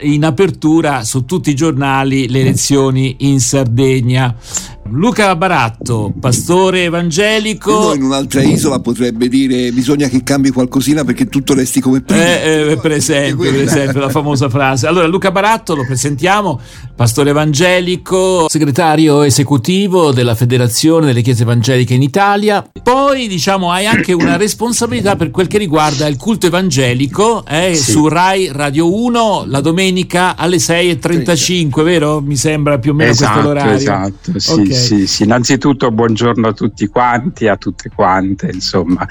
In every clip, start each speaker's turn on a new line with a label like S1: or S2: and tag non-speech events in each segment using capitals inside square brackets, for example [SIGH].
S1: in apertura su tutti i giornali le elezioni in Sardegna. Luca Baratto, pastore evangelico.
S2: Uno in un'altra isola potrebbe dire bisogna che cambi qualcosina perché tutto resti come prima.
S1: Eh, eh, per, esempio, per esempio, la famosa frase. Allora, Luca Baratto lo presentiamo, pastore evangelico, segretario esecutivo della Federazione delle Chiese Evangeliche in Italia. Poi, diciamo, hai anche una responsabilità per quel che riguarda il culto evangelico eh, sì. su Rai Radio 1 la domenica alle 6.35, vero? Mi sembra più o meno
S3: esatto,
S1: questo l'orario.
S3: Esatto, sì. Okay sì, sì, innanzitutto buongiorno a tutti quanti, a tutte quante, insomma.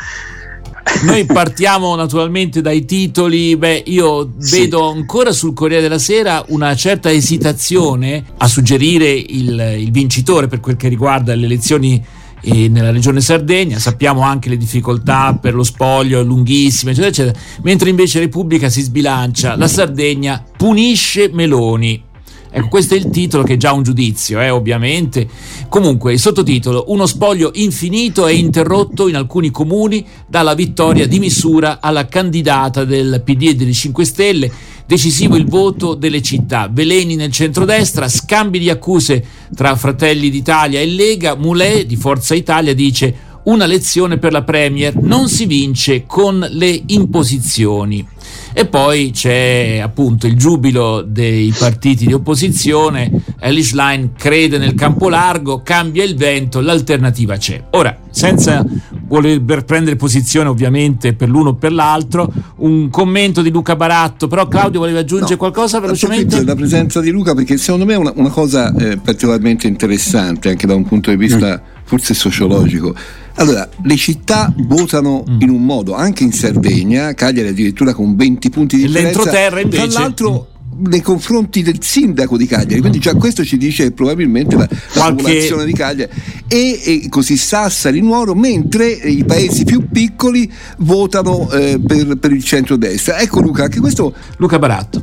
S1: Noi partiamo naturalmente dai titoli. Beh, io sì. vedo ancora sul Corriere della Sera una certa esitazione a suggerire il, il vincitore per quel che riguarda le elezioni eh, nella regione Sardegna. Sappiamo anche le difficoltà per lo spoglio lunghissime, eccetera, eccetera. Mentre invece Repubblica si sbilancia. La Sardegna punisce Meloni. Ecco, questo è il titolo che è già un giudizio, eh, ovviamente. Comunque, il sottotitolo: Uno spoglio infinito è interrotto in alcuni comuni dalla vittoria di misura alla candidata del PD e delle 5 Stelle. Decisivo il voto delle città. Veleni nel centrodestra, scambi di accuse tra Fratelli d'Italia e Lega. Moulet di Forza Italia dice una lezione per la Premier, non si vince con le imposizioni. E poi c'è appunto il giubilo dei partiti di opposizione, Elish Line crede nel campo largo, cambia il vento, l'alternativa c'è. Ora, senza voler prendere posizione ovviamente per l'uno o per l'altro, un commento di Luca Baratto, però Claudio voleva aggiungere no, qualcosa velocemente?
S2: La presenza di Luca perché secondo me è una, una cosa eh, particolarmente interessante anche da un punto di vista mm. Forse sociologico allora, le città votano mm. in un modo, anche in Sardegna, Cagliari addirittura con 20 punti di differenza.
S1: L'entroterra invece.
S2: Tra l'altro nei confronti del sindaco di Cagliari, quindi già questo ci dice probabilmente la, Qualche... popolazione di Cagliari e, e, così Sassari, Nuoro, mentre i paesi più piccoli votano eh, per, per il centro-destra. Ecco Luca, anche questo...
S1: Luca Baratto.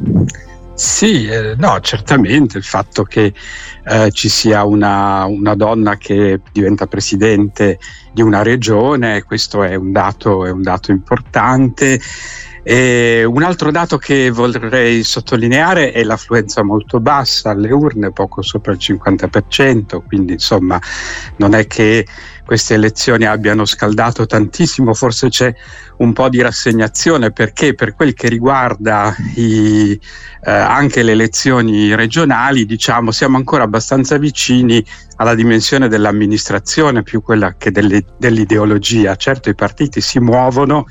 S3: Sì, eh, no, certamente il fatto che eh, ci sia una, una, donna che diventa presidente di una regione, questo è un dato, è un dato importante. E un altro dato che vorrei sottolineare è l'affluenza molto bassa alle urne, poco sopra il 50%, quindi insomma non è che queste elezioni abbiano scaldato tantissimo, forse c'è un po' di rassegnazione perché per quel che riguarda i, eh, anche le elezioni regionali, diciamo, siamo ancora abbastanza vicini alla dimensione dell'amministrazione più quella che delle, dell'ideologia. Certo i partiti si muovono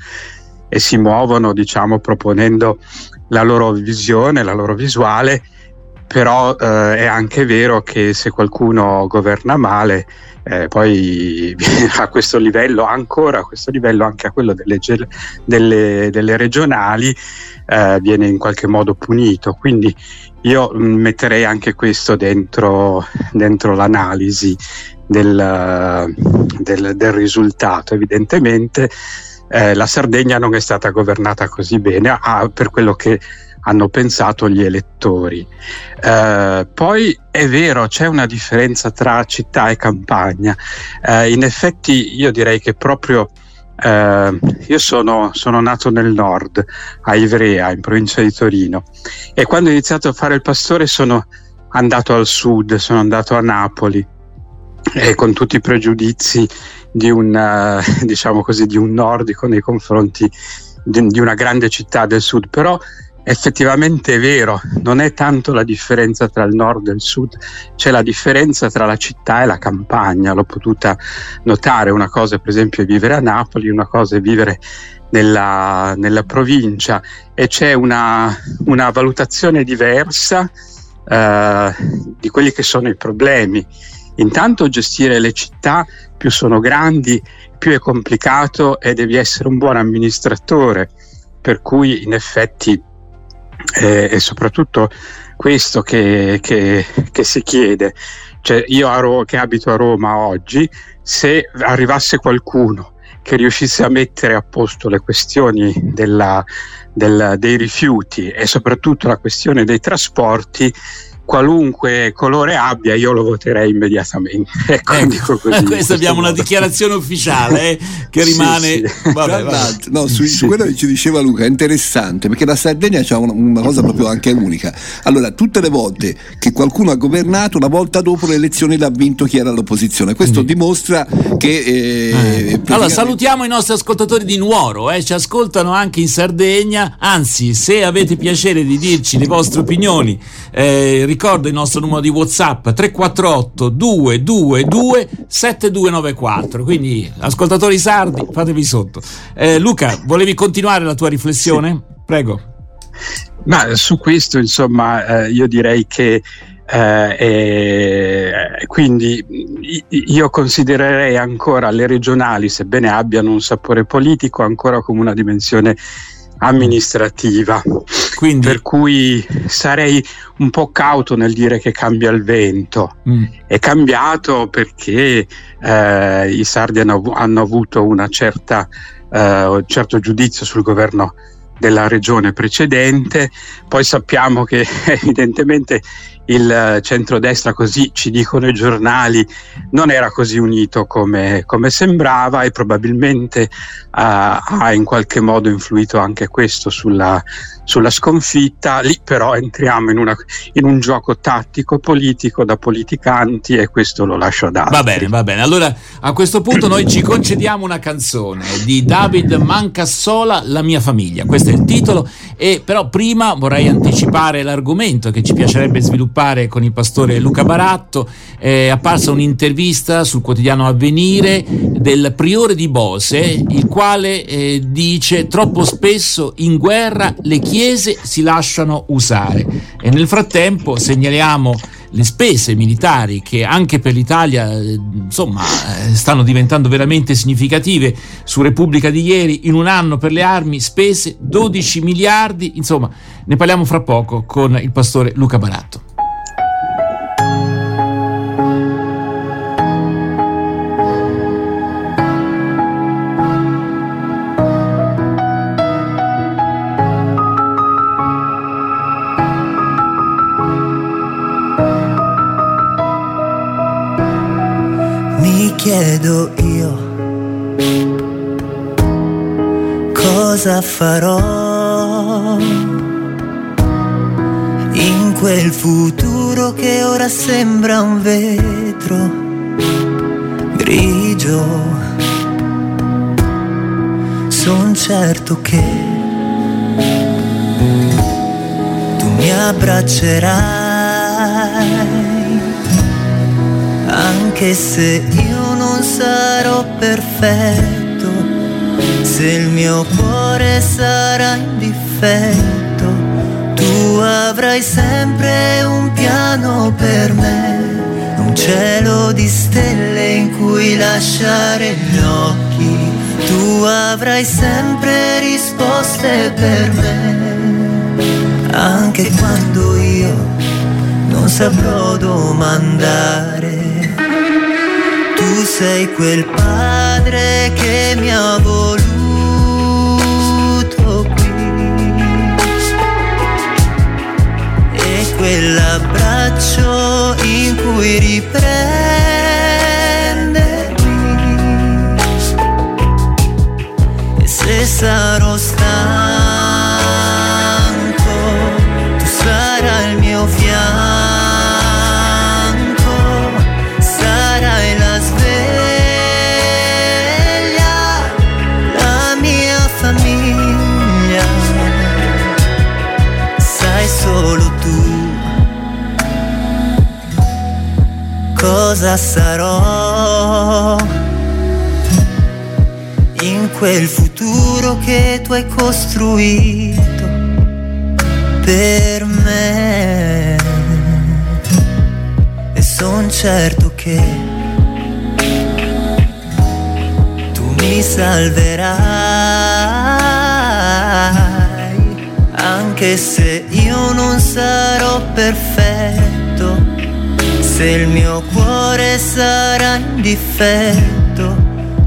S3: e si muovono, diciamo, proponendo la loro visione, la loro visuale, però eh, è anche vero che se qualcuno governa male eh, poi [LAUGHS] a questo livello, ancora a questo livello, anche a quello delle, delle, delle regionali, eh, viene in qualche modo punito. Quindi io mm, metterei anche questo dentro, dentro l'analisi del, del, del, risultato. Evidentemente eh, la Sardegna non è stata governata così bene ah, per quello che hanno pensato gli elettori. Eh, poi è vero, c'è una differenza tra città e campagna. Eh, in effetti io direi che proprio eh, io sono, sono, nato nel nord, a Ivrea, in provincia di Torino, e quando ho iniziato a fare il pastore sono andato al sud, sono andato a Napoli, e con tutti i pregiudizi di un, uh, [LAUGHS] diciamo così, di un nordico nei confronti di, di una grande città del sud, però effettivamente è vero, non è tanto la differenza tra il nord e il sud, c'è la differenza tra la città e la campagna, l'ho potuta notare, una cosa per esempio è vivere a Napoli, una cosa è vivere nella, nella provincia e c'è una, una valutazione diversa eh, di quelli che sono i problemi. Intanto gestire le città più sono grandi, più è complicato e devi essere un buon amministratore, per cui in effetti eh, e soprattutto questo che, che, che si chiede. Cioè, io Ro- che abito a Roma oggi, se arrivasse qualcuno che riuscisse a mettere a posto le questioni della, del, dei rifiuti e soprattutto la questione dei trasporti, qualunque colore abbia, io lo voterei immediatamente. [LAUGHS] Ecco,
S1: ecco così, [LAUGHS] questa abbiamo modo. una dichiarazione ufficiale eh, che rimane.
S2: Sì, sì. Vabbè, vabbè. No, su, su, quello che ci diceva Luca è interessante perché la Sardegna ha una, una, cosa proprio anche unica. Allora, tutte le volte che qualcuno ha governato, una volta dopo le elezioni l'ha vinto chi era all'opposizione. Questo Quindi. dimostra che. Eh,
S1: eh. Allora, salutiamo i nostri ascoltatori di Nuoro, eh, ci ascoltano anche in Sardegna. Anzi, se avete piacere di dirci le vostre opinioni, eh, ricordo il nostro numero di WhatsApp 348 222 7294. Quindi, ascoltatori sardi, fatevi sotto. Eh, Luca, volevi continuare la tua riflessione? Sì. Prego.
S3: Ma su questo, insomma, eh, io direi che eh, e quindi io considererei ancora le regionali, sebbene abbiano un sapore politico, ancora come una dimensione amministrativa. Quindi, per cui sarei un po' cauto nel dire che cambia il vento. Mm. È cambiato perché eh, i sardi hanno, hanno avuto certa, eh, un certo giudizio sul governo della regione precedente, poi sappiamo che [LAUGHS] evidentemente il centrodestra, così ci dicono i giornali, non era così unito come, come sembrava e probabilmente uh, ha in qualche modo influito anche questo sulla, sulla sconfitta. Lì però entriamo in, una, in, un gioco tattico politico da politicanti e questo lo lascio ad altri.
S1: Va bene, va bene. Allora a questo punto noi ci concediamo una canzone di David Mancassola, La mia famiglia. Questo è il titolo. E però prima vorrei anticipare l'argomento che ci piacerebbe sviluppare con il pastore Luca Baratto. È apparsa un'intervista sul quotidiano Avvenire del priore di Bose, il quale eh, dice troppo spesso in guerra le chiese chiese si lasciano usare e nel frattempo segnaliamo le spese militari che anche per l'Italia eh, insomma eh, stanno diventando veramente significative. Su Repubblica di ieri in un anno per le armi spese 12 miliardi. Insomma ne parliamo fra poco con il pastore Luca Baratto
S4: chiedo io cosa farò in quel futuro che ora sembra un vetro grigio. Son certo che tu mi abbraccerai anche se io non sarò perfetto, se il mio cuore sarà in difetto, tu avrai sempre un piano per me, un cielo di stelle in cui lasciare gli occhi, tu avrai sempre risposte per me, anche quando io non saprò domandare sei quel padre che mi ha voluto qui. E quell'abbraccio in cui riprendermi e se sarò cosa sarò in quel futuro che tu hai costruito per me. E son certo che tu mi salverai, anche se io non sarò perfetto se il mio cuore sarà in difetto,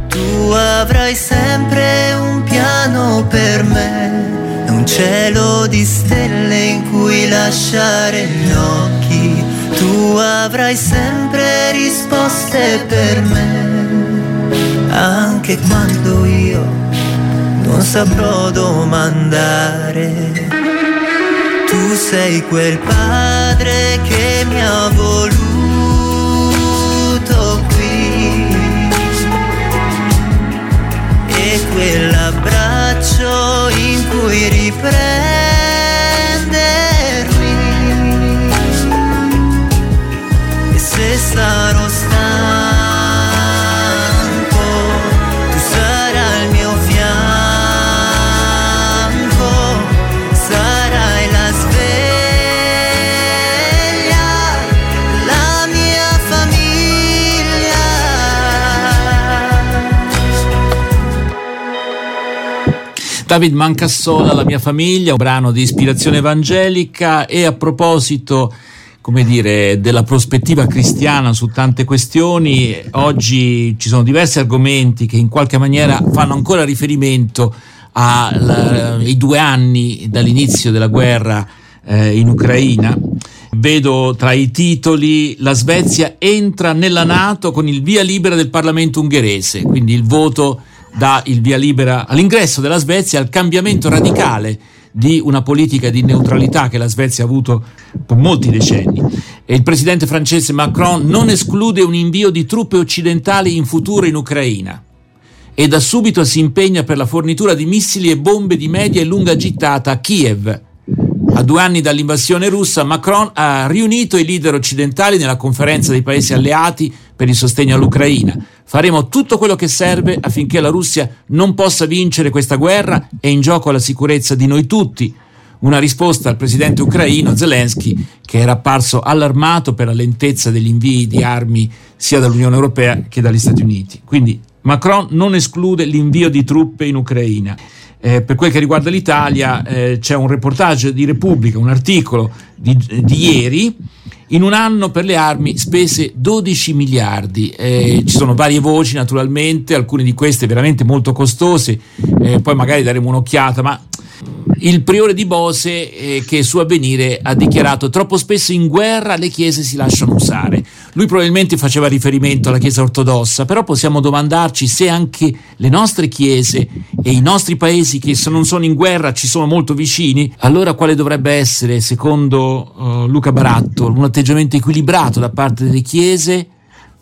S4: tu avrai sempre un piano per me, un un cielo di stelle in cui lasciare gli occhi, tu avrai sempre risposte per me, anche quando io non saprò domandare. Tu sei quel padre che mi ha voluto quell'abbraccio in cui riprendermi. E se sarò
S1: David Mancassola, La mia famiglia, un brano di ispirazione evangelica e a proposito come dire, della prospettiva cristiana su tante questioni, oggi ci sono diversi argomenti che in qualche maniera fanno ancora riferimento ai due anni dall'inizio della guerra eh, in Ucraina. Vedo tra i titoli la Svezia entra nella Nato con il via libera del Parlamento ungherese, quindi il voto dà il via libera all'ingresso della Svezia al cambiamento radicale di una politica di neutralità che la Svezia ha avuto per molti decenni. E il presidente francese Macron non esclude un invio di truppe occidentali in futuro in Ucraina e da subito si impegna per la fornitura di missili e bombe di media e lunga gittata a Kiev. A due anni dall'invasione russa, Macron ha riunito i leader occidentali nella conferenza dei paesi alleati per il sostegno all'Ucraina. Faremo tutto quello che serve affinché la Russia non possa vincere questa guerra e in gioco la sicurezza di noi tutti. Una risposta al presidente ucraino Zelensky che era apparso allarmato per la lentezza degli invii di armi sia dall'Unione Europea che dagli Stati Uniti. Quindi Macron non esclude l'invio di truppe in Ucraina. Eh, per quel che riguarda l'Italia eh, c'è un reportage di Repubblica, un articolo di, di ieri in un anno per le armi spese 12 miliardi. Eh, ci sono varie voci naturalmente, alcune di queste veramente molto costose, eh, poi magari daremo un'occhiata, ma il priore di Bose eh, che su avvenire ha dichiarato troppo spesso in guerra le chiese si lasciano usare. Lui probabilmente faceva riferimento alla chiesa ortodossa, però possiamo domandarci se anche le nostre chiese e i nostri paesi che se non sono in guerra ci sono molto vicini, allora quale dovrebbe essere, secondo uh, Luca Baratto, un atteggiamento equilibrato da parte delle chiese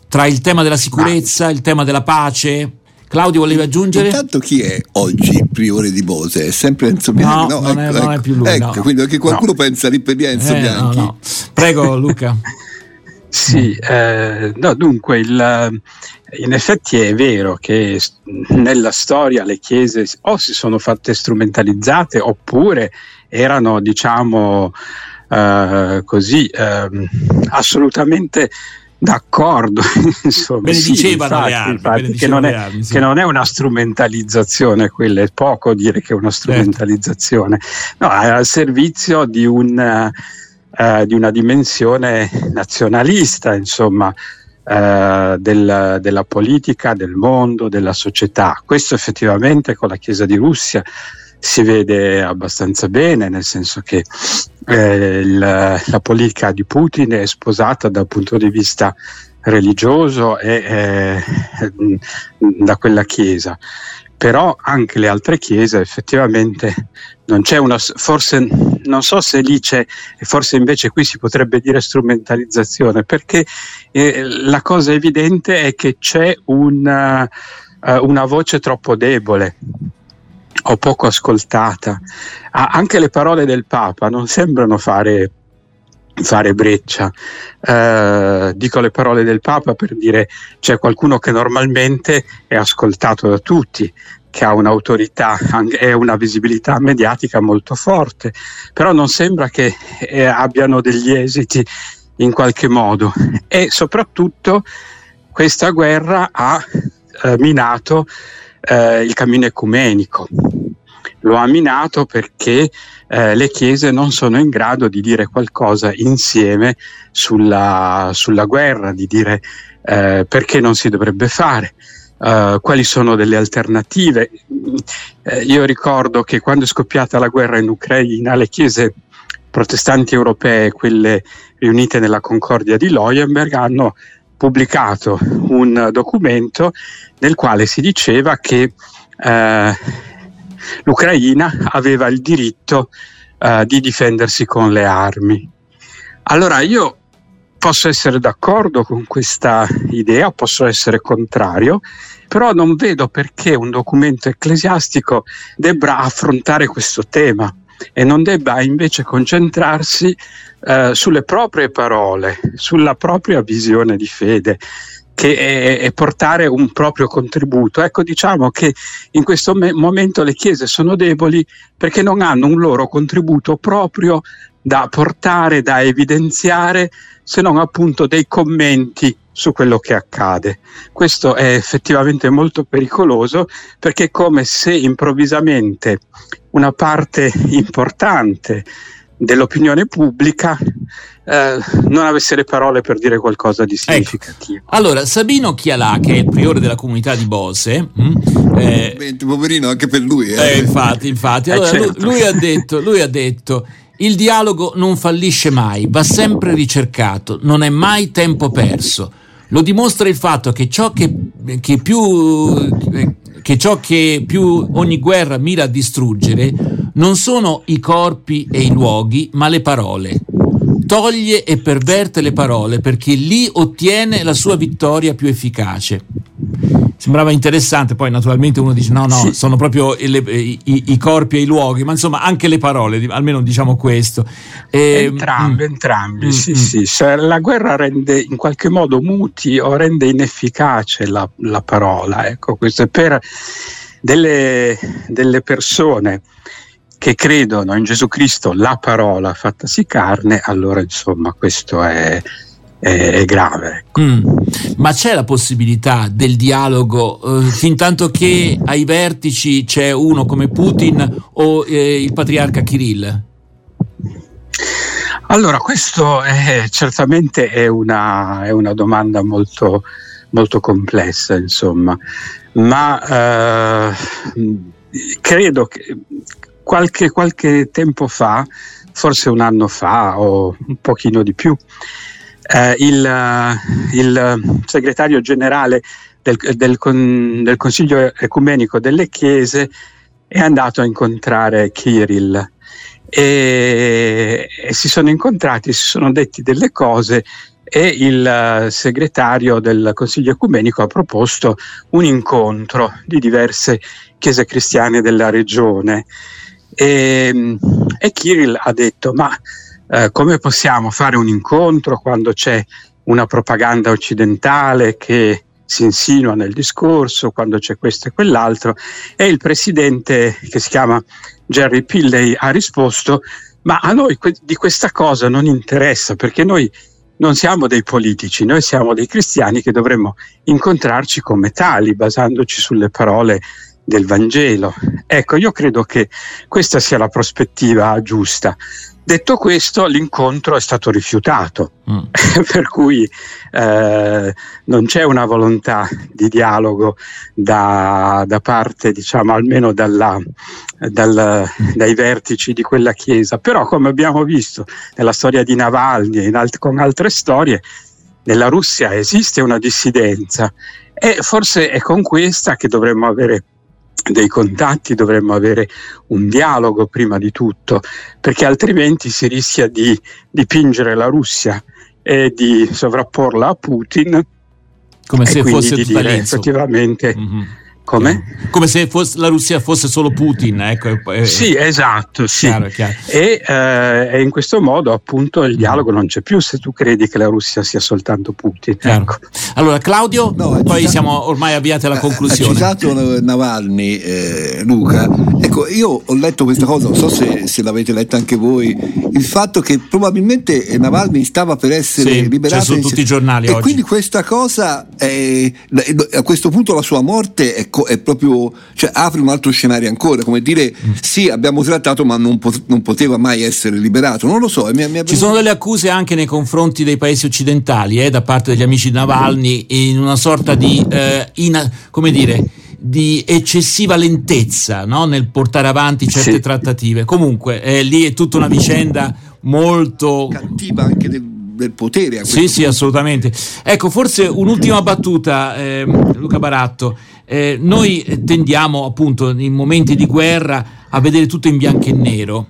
S1: tra il tema della sicurezza, il tema della pace? Claudio voleva aggiungere?
S2: Intanto chi è oggi il priore di Bose? È sempre Enzo Bianchi?
S1: No, no, non, ecco, è, non è, più lui.
S2: Ecco,
S1: no.
S2: quindi anche qualcuno no. pensa a Enzo
S1: eh,
S2: Bianchi.
S1: No, Prego Luca. [LAUGHS]
S3: sì, eh, no, dunque il, in effetti è vero che nella storia le chiese o si sono fatte strumentalizzate oppure erano diciamo eh, così ehm, assolutamente D'accordo, [LAUGHS]
S1: insomma, benedicevano sì, infatti, armi,
S3: infatti, che, non è, armi sì. che, non è, una strumentalizzazione, quella è poco dire che è una certo. strumentalizzazione, no, è al servizio di, un, uh, di una dimensione nazionalista, insomma, uh, del, della politica, del mondo, della società. Questo effettivamente con la Chiesa di Russia si vede abbastanza bene, nel senso che eh, il, la politica di Putin è sposata dal punto di vista religioso e eh, da quella chiesa. Però anche le altre chiese effettivamente non c'è una forse non so se lì c'è forse invece qui si potrebbe dire strumentalizzazione perché eh, la cosa evidente è che c'è una, uh, una voce troppo debole o poco ascoltata. Ah, anche le parole del Papa non sembrano fare, fare breccia. Eh, dico le parole del Papa per dire c'è qualcuno che normalmente è ascoltato da tutti, che ha un'autorità e una visibilità mediatica molto forte, però non sembra che eh, abbiano degli esiti in qualche modo e soprattutto questa guerra ha eh, minato eh, il cammino ecumenico. Lo ha minato perché eh, le chiese non sono in grado di dire qualcosa insieme sulla, sulla guerra, di dire eh, perché non si dovrebbe fare. uh, quali sono delle alternative. Uh, io ricordo che quando è scoppiata la guerra in Ucraina, le chiese protestanti europee, quelle riunite nella Concordia di Leuenberg, hanno pubblicato un documento nel quale si diceva che uh, l'Ucraina aveva il diritto di difendersi con le armi. Allora io posso essere d'accordo con questa idea, posso essere contrario, però non vedo perché un documento ecclesiastico debba affrontare questo tema e non debba invece concentrarsi eh, sulle proprie parole, sulla propria visione di fede che è, portare un proprio contributo. Ecco, diciamo che in questo me- momento le chiese sono deboli perché non hanno un loro contributo proprio da portare, da evidenziare, se non appunto dei commenti su quello che accade. Questo è effettivamente molto pericoloso perché è come se improvvisamente una parte importante dell'opinione pubblica eh, non avesse le parole per dire qualcosa di ecco. significativo.
S1: Ecco. Allora, Sabino Chialà, che è il priore della comunità di Bose, mh,
S2: mm, eh, poverino anche per lui. Eh.
S1: eh infatti, infatti. Eh, allora, certo. lui, lui, ha detto, lui ha detto il dialogo non fallisce mai, va sempre ricercato, non è mai tempo perso. Lo dimostra il fatto che ciò che, che, più, che ciò che più ogni guerra mira a distruggere non sono i corpi e i luoghi, ma le parole. Toglie e perverte le parole perché lì ottiene la sua vittoria più efficace sembrava interessante, poi naturalmente uno dice no, no, sì. sono proprio le, i, i, corpi e i luoghi, ma insomma anche le parole, almeno diciamo questo.
S3: E, entrambi, mm, entrambi, mm, sì, mm. sì. Cioè, la guerra rende in qualche modo muti o rende inefficace la, la parola, ecco, questo è per delle, delle persone che credono in Gesù Cristo, la parola fattasi carne, allora insomma questo è è, grave. Ecco. Mm.
S1: Ma c'è la possibilità del dialogo eh, fin tanto che ai vertici c'è uno come Putin o eh, il patriarca Kirill?
S3: Allora, questo è, certamente è una, è una domanda molto, molto, complessa, insomma, ma eh, credo che qualche, qualche tempo fa, forse un anno fa o un pochino di più, eh, il, eh, il, segretario generale del, del, del, Consiglio Ecumenico delle Chiese è andato a incontrare Kirill. E, e si sono incontrati, si sono detti delle cose e il eh, segretario del Consiglio Ecumenico ha proposto un incontro di diverse chiese cristiane della regione e, e Kirill ha detto ma eh, come possiamo fare un incontro quando c'è una propaganda occidentale che si insinua nel discorso, quando c'è questo e quell'altro, e il presidente che si chiama Jerry Pilley ha risposto, ma a noi que- di questa cosa non interessa perché noi non siamo dei politici, noi siamo dei cristiani che dovremmo incontrarci come tali, basandoci sulle parole del Vangelo. Ecco, io credo che questa sia la prospettiva giusta. Detto questo, l'incontro è stato rifiutato, mm. [LAUGHS] per cui eh, non c'è una volontà di dialogo da, da parte, diciamo, almeno dalla, dal, dai vertici di quella chiesa. Però, come abbiamo visto nella storia di Navalny e alt- con altre storie, nella Russia esiste una dissidenza e forse è con questa che dovremmo avere dei contatti, dovremmo avere un dialogo prima di tutto, perché altrimenti si rischia di dipingere la Russia e di sovrapporla a Putin.
S1: Come se fosse
S3: di dire effettivamente mm-hmm
S1: come? Come se fosse, la Russia fosse solo Putin. Ecco.
S3: Sì, esatto. Sì. Chiaro, chiaro. E, eh, in questo modo appunto il dialogo non c'è più se tu credi che la Russia sia soltanto Putin. Ecco.
S1: Allora Claudio, no, poi siamo ormai avviati alla conclusione.
S2: Ha citato Navalny, eh, Luca. Ecco, io ho letto questa cosa, non so se, se, l'avete letta anche voi, il fatto che probabilmente Navalny stava per essere sì, liberato.
S1: Cioè su tutti i giornali
S2: e
S1: oggi.
S2: quindi questa cosa, è, a questo punto la sua morte è è proprio, cioè, apre un altro scenario ancora, come dire mm. sì abbiamo trattato ma non, pot- non, poteva mai essere liberato, non lo so.
S1: Mi, mi Ci sono delle accuse anche nei confronti dei paesi occidentali, eh, da parte degli amici di Navalny, in una sorta di, eh, in, come dire, di eccessiva lentezza no? nel portare avanti certe sì. trattative. Comunque, eh, lì è tutta una vicenda molto
S2: cattiva anche del, del potere.
S1: sì, sì, assolutamente. Ecco, forse un'ultima battuta, eh, Luca Baratto. Eh, noi tendiamo appunto in momenti di guerra a vedere tutto in bianco e nero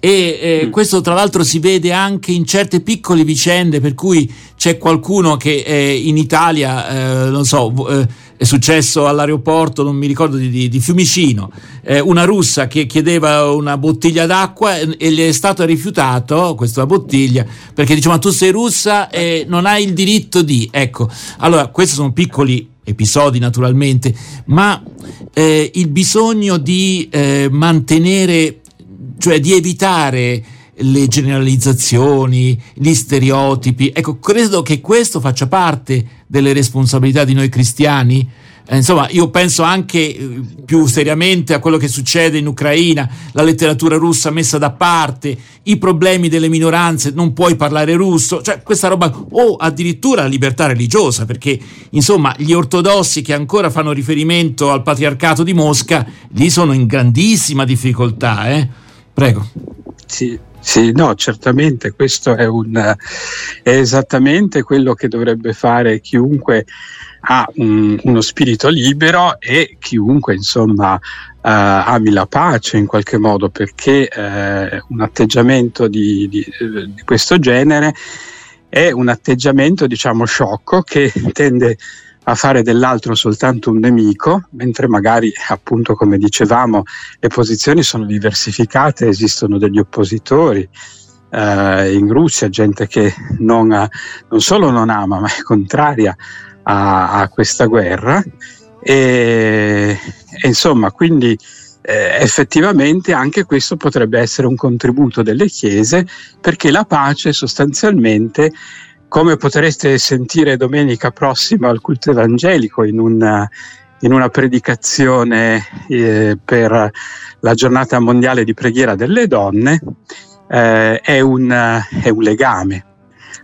S1: e eh, mm. questo tra l'altro si vede anche in certe piccole vicende per cui c'è qualcuno che eh, in Italia, eh, non so, eh, è successo all'aeroporto, non mi ricordo di, di, Fiumicino, eh, una russa che chiedeva una bottiglia d'acqua e, e gli è stato rifiutato questa bottiglia perché diceva ma tu sei russa e non hai il diritto di... Ecco, allora questi sono piccoli episodi naturalmente, ma eh, il bisogno di mantenere cioè di evitare le generalizzazioni, gli stereotipi. Ecco, credo che questo faccia parte delle responsabilità di noi cristiani. Eh, insomma, io penso anche eh, più seriamente a quello che succede in Ucraina, la letteratura russa messa da parte, i problemi delle minoranze, non puoi parlare russo, cioè questa roba, o addirittura la libertà religiosa, perché insomma gli ortodossi che ancora fanno riferimento al patriarcato di Mosca, lì sono in grandissima difficoltà. Eh? Prego.
S3: Sì, sì, no, certamente questo è, un, è, esattamente quello che dovrebbe fare chiunque ha un, uno spirito libero e chiunque insomma uh, ami la pace in qualche modo perché uh, un atteggiamento di, di, di, questo genere è un atteggiamento diciamo sciocco che [LAUGHS] tende a fare dell'altro soltanto un nemico, mentre magari, appunto, come dicevamo, le posizioni sono diversificate, esistono degli oppositori. Eh, in Russia gente che non, non, solo non ama, ma è contraria a, a questa guerra. E, e insomma, quindi eh, effettivamente anche questo potrebbe essere un contributo delle chiese perché la pace sostanzialmente come potreste sentire domenica prossima al culto evangelico in una, in una predicazione eh, per la giornata mondiale di preghiera delle donne, eh, è, un, è, un, legame.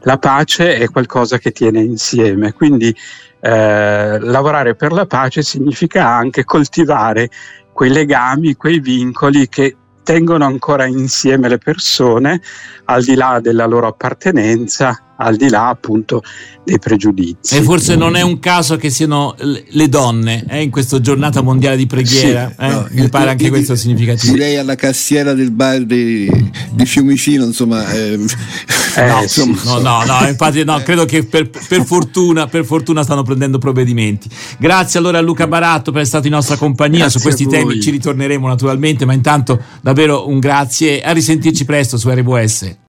S3: La pace è qualcosa che tiene insieme, quindi eh, lavorare per la pace significa anche coltivare quei legami, quei vincoli che tengono ancora insieme le persone al di là della loro appartenenza, al di là appunto dei pregiudizi.
S1: E forse non è un caso che siano le donne eh, in questa giornata mondiale di preghiera, sì, eh? no, mi pare anche questo significativo.
S2: Direi alla cassiera del bar di, di Fiumicino, insomma, eh,
S1: eh, no, insomma. Sì, no, no, no, infatti no, credo che per, per, fortuna, per, fortuna, stanno prendendo provvedimenti. Grazie allora a Luca Baratto per essere stato in nostra compagnia, grazie su questi temi ci ritorneremo naturalmente, ma intanto davvero un grazie, a risentirci presto su RWS.